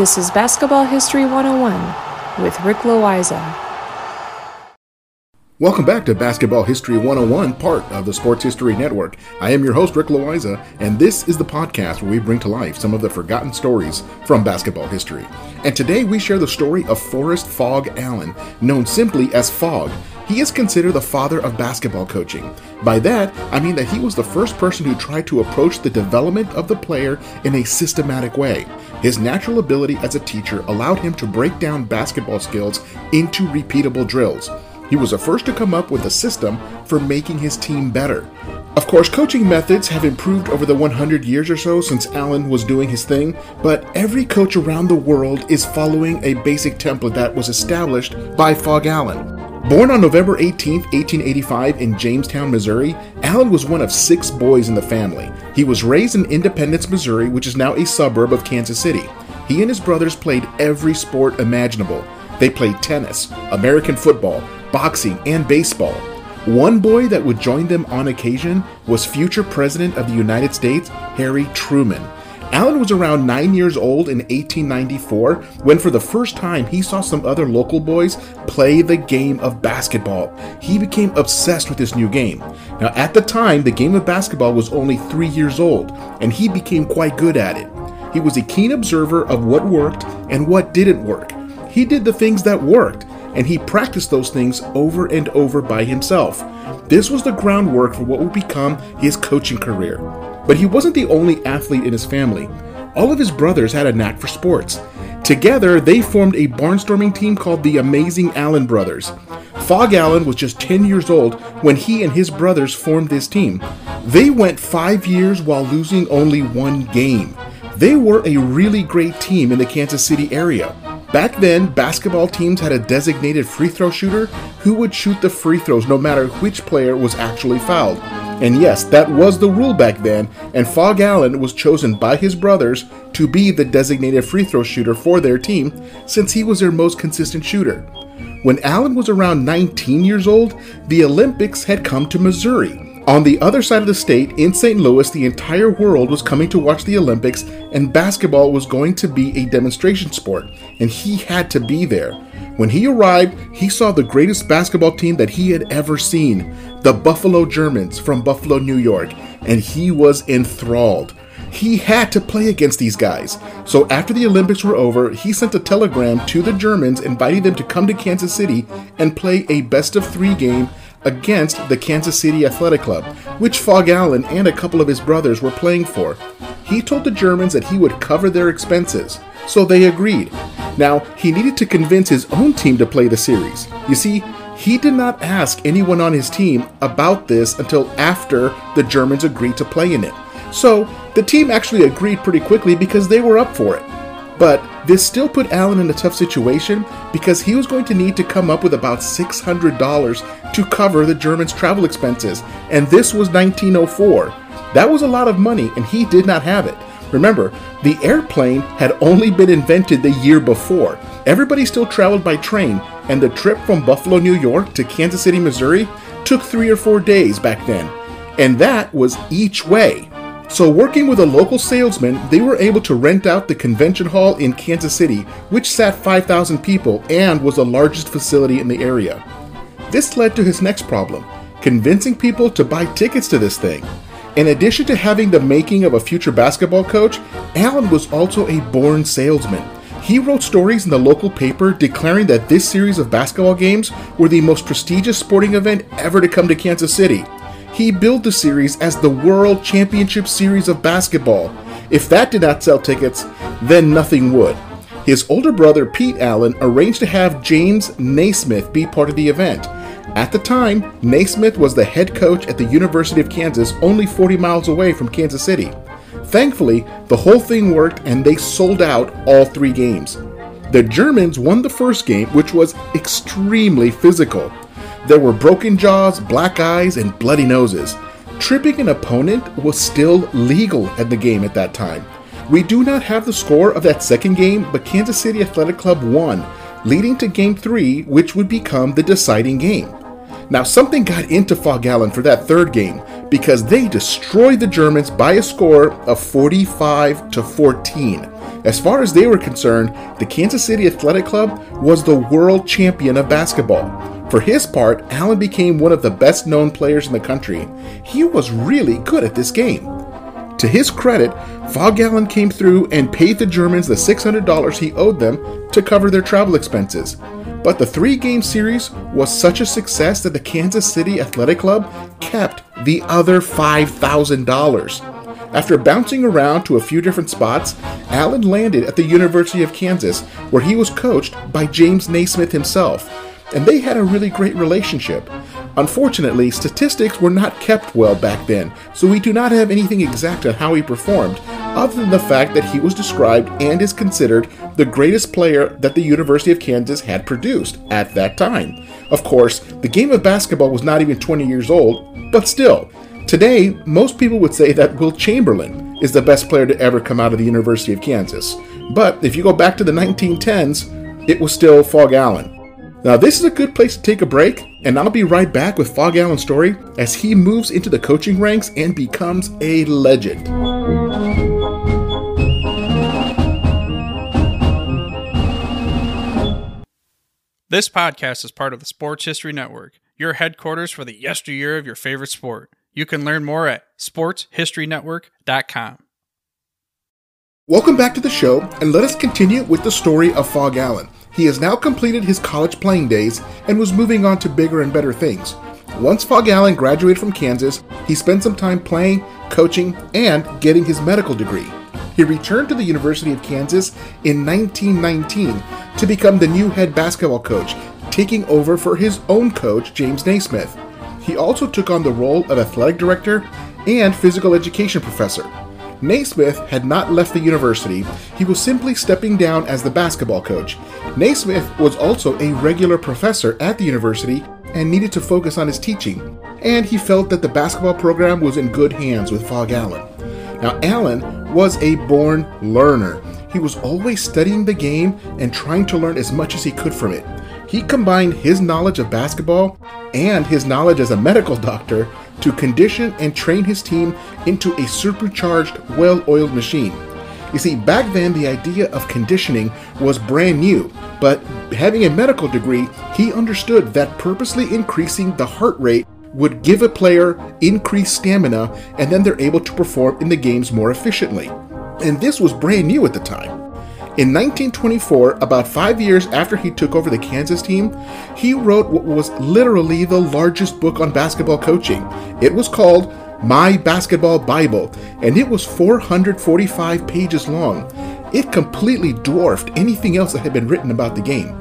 This is Basketball History 101 with Rick Loiza. Welcome back to Basketball History 101, part of the Sports History Network. I am your host, Rick Loiza, and this is the podcast where we bring to life some of the forgotten stories from basketball history. And today we share the story of Forrest Phog Allen, known simply as Phog. He is considered the father of basketball coaching. By that, I mean that he was the first person who tried to approach the development of the player in a systematic way. His natural ability as a teacher allowed him to break down basketball skills into repeatable drills. He was the first to come up with a system for making his team better. Of course, coaching methods have improved over the 100 years or so since Allen was doing his thing, but every coach around the world is following a basic template that was established by Phog Allen. Born on November 18, 1885, in Jamestown, Missouri, Allen was one of six boys in the family. He was raised in Independence, Missouri, which is now a suburb of Kansas City. He and his brothers played every sport imaginable. They played tennis, American football, boxing, and baseball. One boy that would join them on occasion was future President of the United States, Harry Truman. Allen was around nine years old in 1894 when, for the first time, he saw some other local boys play the game of basketball. He became obsessed with this new game. Now, at the time, the game of basketball was only three years old, and he became quite good at it. He was a keen observer of what worked and what didn't work. He did the things that worked, and he practiced those things over and over by himself. This was the groundwork for what would become his coaching career. But he wasn't the only athlete in his family. All of his brothers had a knack for sports. Together, they formed a barnstorming team called the Amazing Allen Brothers. Phog Allen was just 10 years old when he and his brothers formed this team. They went five years while losing only one game. They were a really great team in the Kansas City area. Back then, basketball teams had a designated free throw shooter who would shoot the free throws no matter which player was actually fouled. And yes, that was the rule back then, and Phog Allen was chosen by his brothers to be the designated free throw shooter for their team since he was their most consistent shooter. When Allen was around 19 years old, the Olympics had come to Missouri. On the other side of the state, in St. Louis, the entire world was coming to watch the Olympics, and basketball was going to be a demonstration sport, and he had to be there. When he arrived, he saw the greatest basketball team that he had ever seen the Buffalo Germans from Buffalo, New York, and he was enthralled. He had to play against these guys. So after the Olympics were over, he sent a telegram to the Germans inviting them to come to Kansas City and play a best of three game against the Kansas City Athletic Club, which Phog Allen and a couple of his brothers were playing for. He told the Germans that he would cover their expenses, so they agreed. Now, he needed to convince his own team to play the series. You see, he did not ask anyone on his team about this until after the Germans agreed to play in it. So, the team actually agreed pretty quickly because they were up for it. But this still put Allen in a tough situation because he was going to need to come up with about $600 to cover the Germans' travel expenses, and this was 1904. That was a lot of money, and he did not have it. Remember, the airplane had only been invented the year before. Everybody still traveled by train, and the trip from Buffalo, New York to Kansas City, Missouri took three or four days back then. And that was each way. So, working with a local salesman, they were able to rent out the convention hall in Kansas City, which sat 5,000 people and was the largest facility in the area. This led to his next problem convincing people to buy tickets to this thing. In addition to having the making of a future basketball coach, Allen was also a born salesman. He wrote stories in the local paper declaring that this series of basketball games were the most prestigious sporting event ever to come to Kansas City he billed the series as the World Championship Series of Basketball. If that did not sell tickets, then nothing would. His older brother, Pete Allen, arranged to have James Naismith be part of the event. At the time, Naismith was the head coach at the University of Kansas, only 40 miles away from Kansas City. Thankfully, the whole thing worked and they sold out all three games. The Germans won the first game, which was extremely physical. There were broken jaws, black eyes, and bloody noses. Tripping an opponent was still legal at the game at that time. We do not have the score of that second game, but Kansas City Athletic Club won, leading to Game 3, which would become the deciding game. Now, something got into Phog Allen for that third game because they destroyed the Germans by a score of 45 to 14. As far as they were concerned, the Kansas City Athletic Club was the world champion of basketball. For his part, Allen became one of the best known players in the country. He was really good at this game. To his credit, Phog Allen came through and paid the Germans the $600 he owed them to cover their travel expenses. But the three game series was such a success that the Kansas City Athletic Club kept the other $5,000. After bouncing around to a few different spots, Allen landed at the University of Kansas, where he was coached by James Naismith himself, and they had a really great relationship. Unfortunately, statistics were not kept well back then, so we do not have anything exact on how he performed, other than the fact that he was described and is considered the greatest player that the University of Kansas had produced at that time. Of course, the game of basketball was not even 20 years old, but still, today, most people would say that Wilt Chamberlain is the best player to ever come out of the University of Kansas. But if you go back to the 1910s, it was still Phog Allen. Now, this is a good place to take a break, and I'll be right back with Phog Allen's story as he moves into the coaching ranks and becomes a legend. This podcast is part of the Sports History Network, your headquarters for the yesteryear of your favorite sport. You can learn more at sportshistorynetwork.com. Welcome back to the show, and let us continue with the story of Phog Allen. He has now completed his college playing days and was moving on to bigger and better things. Once Phog Allen graduated from Kansas, he spent some time playing, coaching, and getting his medical degree. He returned to the University of Kansas in 1919 to become the new head basketball coach, taking over for his own coach, James Naismith. He also took on the role of athletic director and physical education professor. Naismith had not left the university, he was simply stepping down as the basketball coach. Naismith was also a regular professor at the university and needed to focus on his teaching, and he felt that the basketball program was in good hands with Phog Allen. Now, Allen was a born learner. He was always studying the game and trying to learn as much as he could from it. He combined his knowledge of basketball and his knowledge as a medical doctor to condition and train his team into a supercharged, well oiled machine. You see, back then the idea of conditioning was brand new, but having a medical degree, he understood that purposely increasing the heart rate would give a player increased stamina and then they're able to perform in the games more efficiently. And this was brand new at the time. In 1924, about five years after he took over the Kansas team, he wrote what was literally the largest book on basketball coaching. It was called My Basketball Bible, and it was 445 pages long. It completely dwarfed anything else that had been written about the game.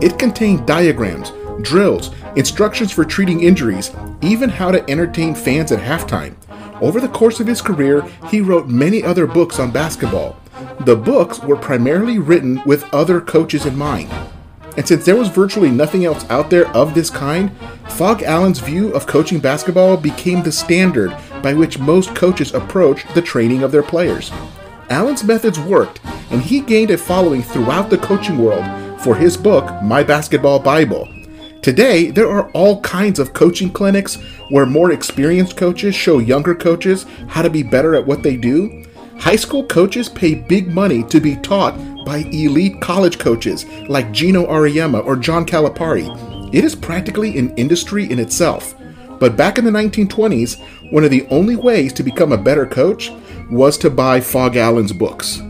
It contained diagrams, drills, instructions for treating injuries, even how to entertain fans at halftime. Over the course of his career, he wrote many other books on basketball. The books were primarily written with other coaches in mind. And since there was virtually nothing else out there of this kind, Phog Allen's view of coaching basketball became the standard by which most coaches approached the training of their players. Allen's methods worked, and he gained a following throughout the coaching world for his book, My Basketball Bible. Today, there are all kinds of coaching clinics where more experienced coaches show younger coaches how to be better at what they do. High school coaches pay big money to be taught by elite college coaches like Geno Auriemma or John Calipari. It is practically an industry in itself. But back in the 1920s, one of the only ways to become a better coach was to buy Phog Allen's books.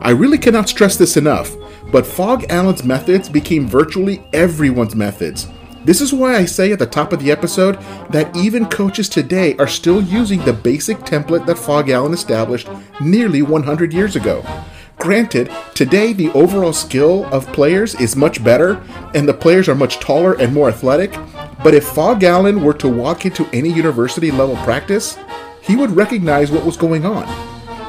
I really cannot stress this enough, but Phog Allen's methods became virtually everyone's methods. This is why I say at the top of the episode that even coaches today are still using the basic template that Phog Allen established nearly 100 years ago. Granted, today the overall skill of players is much better and the players are much taller and more athletic, But if Phog Allen were to walk into any university level practice, he would recognize what was going on.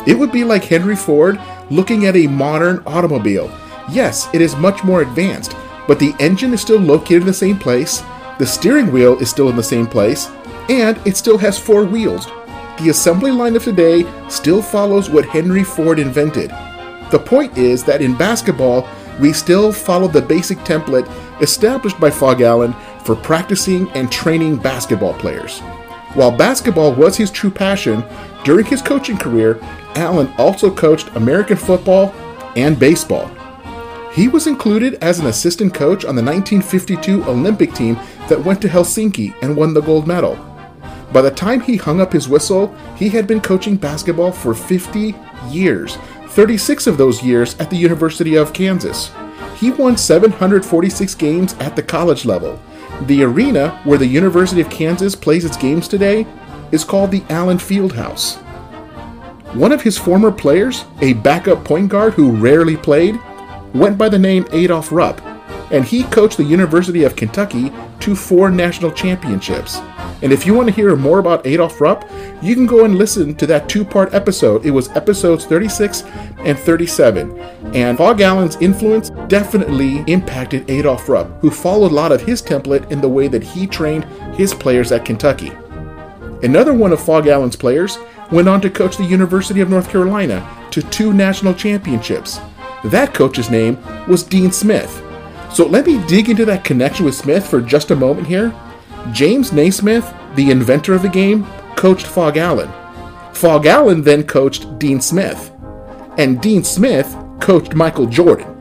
It would be like Henry Ford looking at a modern automobile. Yes, it is much more advanced, but the engine is still located in the same place, the steering wheel is still in the same place, and it still has four wheels. The assembly line of today still follows what Henry Ford invented. The point is that in basketball, we still follow the basic template established by Phog Allen for practicing and training basketball players. While basketball was his true passion, during his coaching career, Allen also coached American football and baseball. He was included as an assistant coach on the 1952 Olympic team that went to Helsinki and won the gold medal. By the time he hung up his whistle, he had been coaching basketball for 50 years, 36 of those years at the University of Kansas. He won 746 games at the college level. The arena where the University of Kansas plays its games today is called the Allen Fieldhouse. One of his former players, a backup point guard who rarely played, went by the name Adolph Rupp, and he coached the University of Kentucky to four national championships. And if you want to hear more about Adolph Rupp, you can go and listen to that two part episode. It was episodes 36 and 37. And Phog Allen's influence definitely impacted Adolph Rupp, who followed a lot of his template in the way that he trained his players at Kentucky. Another one of Phog Allen's players went on to coach the University of North Carolina to two national championships. That coach's name was Dean Smith. So let me dig into that connection with Smith for just a moment here. James Naismith, the inventor of the game, coached Phog Allen. Phog Allen then coached Dean Smith. And Dean Smith coached Michael Jordan.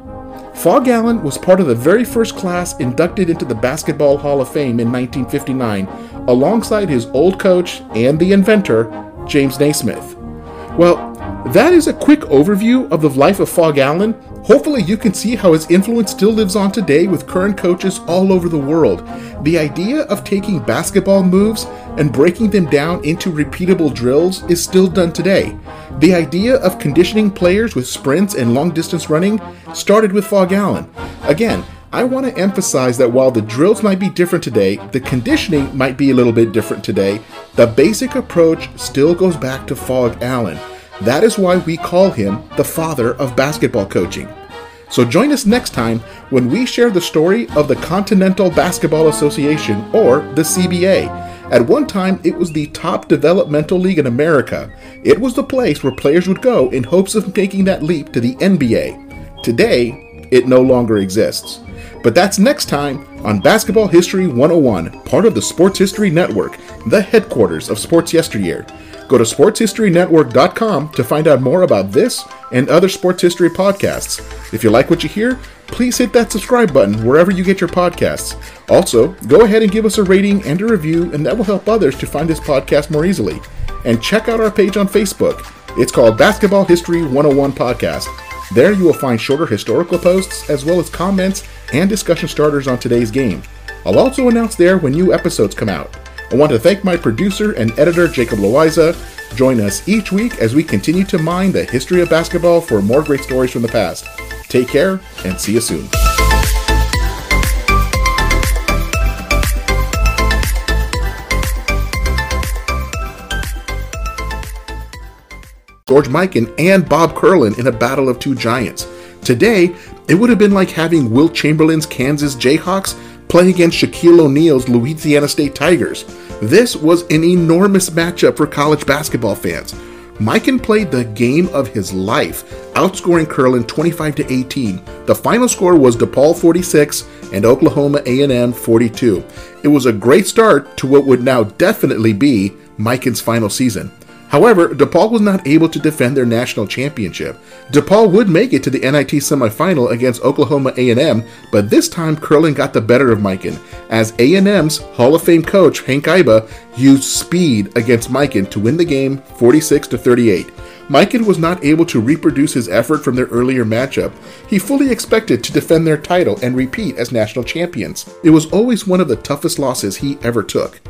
Phog Allen was part of the very first class inducted into the Basketball Hall of Fame in 1959, alongside his old coach and the inventor, James Naismith. Well, that is a quick overview of the life of Phog Allen. Hopefully, you can see how his influence still lives on today with current coaches all over the world. The idea of taking basketball moves and breaking them down into repeatable drills is still done today. The idea of conditioning players with sprints and long distance running started with Phog Allen. Again, I want to emphasize that while the drills might be different today, the conditioning might be a little bit different today, the basic approach still goes back to Phog Allen. That is why we call him the father of basketball coaching. So join us next time when we share the story of the Continental Basketball Association, or the CBA. At one time, it was the top developmental league in America. It was the place where players would go in hopes of making that leap to the NBA. Today, it no longer exists. But that's next time on Basketball History 101, part of the Sports History Network, the headquarters of Sports Yesteryear. Go to sportshistorynetwork.com to find out more about this and other sports history podcasts. If you like what you hear, please hit that subscribe button wherever you get your podcasts. Also, go ahead and give us a rating and a review, and that will help others to find this podcast more easily. And check out our page on Facebook. It's called Basketball History 101 Podcast. There you will find shorter historical posts as well as comments and discussion starters on today's game. I'll also announce there when new episodes come out. I want to thank my producer and editor, Jacob Loiza. Join us each week as we continue to mine the history of basketball for more great stories from the past. Take care and see you soon. George Mikan and Bob Kurland in a battle of two giants. Today, it would have been like having Wilt Chamberlain's Kansas Jayhawks playing against Shaquille O'Neal's Louisiana State Tigers. This was an enormous matchup for college basketball fans. Mikan played the game of his life, outscoring Kurland 25 to 18. The final score was DePaul 46 and Oklahoma A&M 42. It was a great start to what would now definitely be Mikan's final season. However, DePaul was not able to defend their national championship. DePaul would make it to the NIT semifinal against Oklahoma A&M, but this time Kurland got the better of Mikan, as A&M's Hall of Fame coach Hank Iba used speed against Mikan to win the game 46 to 38. Mikan was not able to reproduce his effort from their earlier matchup. He fully expected to defend their title and repeat as national champions. It was always one of the toughest losses he ever took.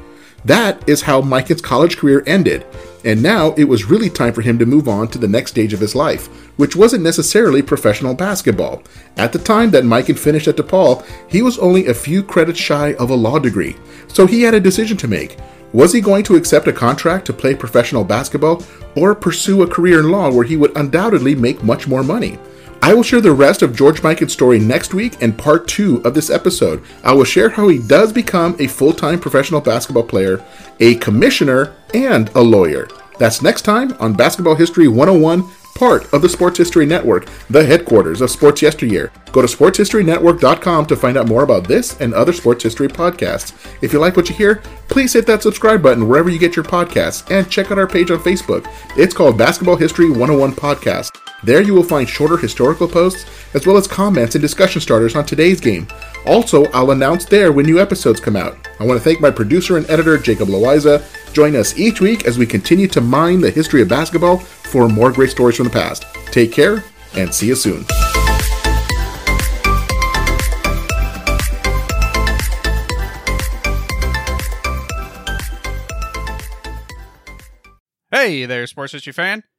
That is how Mikan's college career ended, and now it was really time for him to move on to the next stage of his life, which wasn't necessarily professional basketball. At the time that Mikan finished at DePaul, he was only a few credits shy of a law degree, so he had a decision to make. Was he going to accept a contract to play professional basketball or pursue a career in law where he would undoubtedly make much more money? I will share the rest of George Mikan's story next week in part two of this episode. I will share how he does become a full time professional basketball player, a commissioner, and a lawyer. That's next time on Basketball History 101, part of the Sports History Network, the headquarters of Sports Yesteryear. Go to sportshistorynetwork.com to find out more about this and other sports history podcasts. If you like what you hear, please hit that subscribe button wherever you get your podcasts and check out our page on Facebook. It's called Basketball History 101 Podcast. There you will find shorter historical posts as well as comments and discussion starters on today's game. Also, I'll announce there when new episodes come out. I want to thank my producer and editor, Jacob Loiza. Join us each week as we continue to mine the history of basketball for more great stories from the past. Take care and see you soon. Hey there, sports history fan.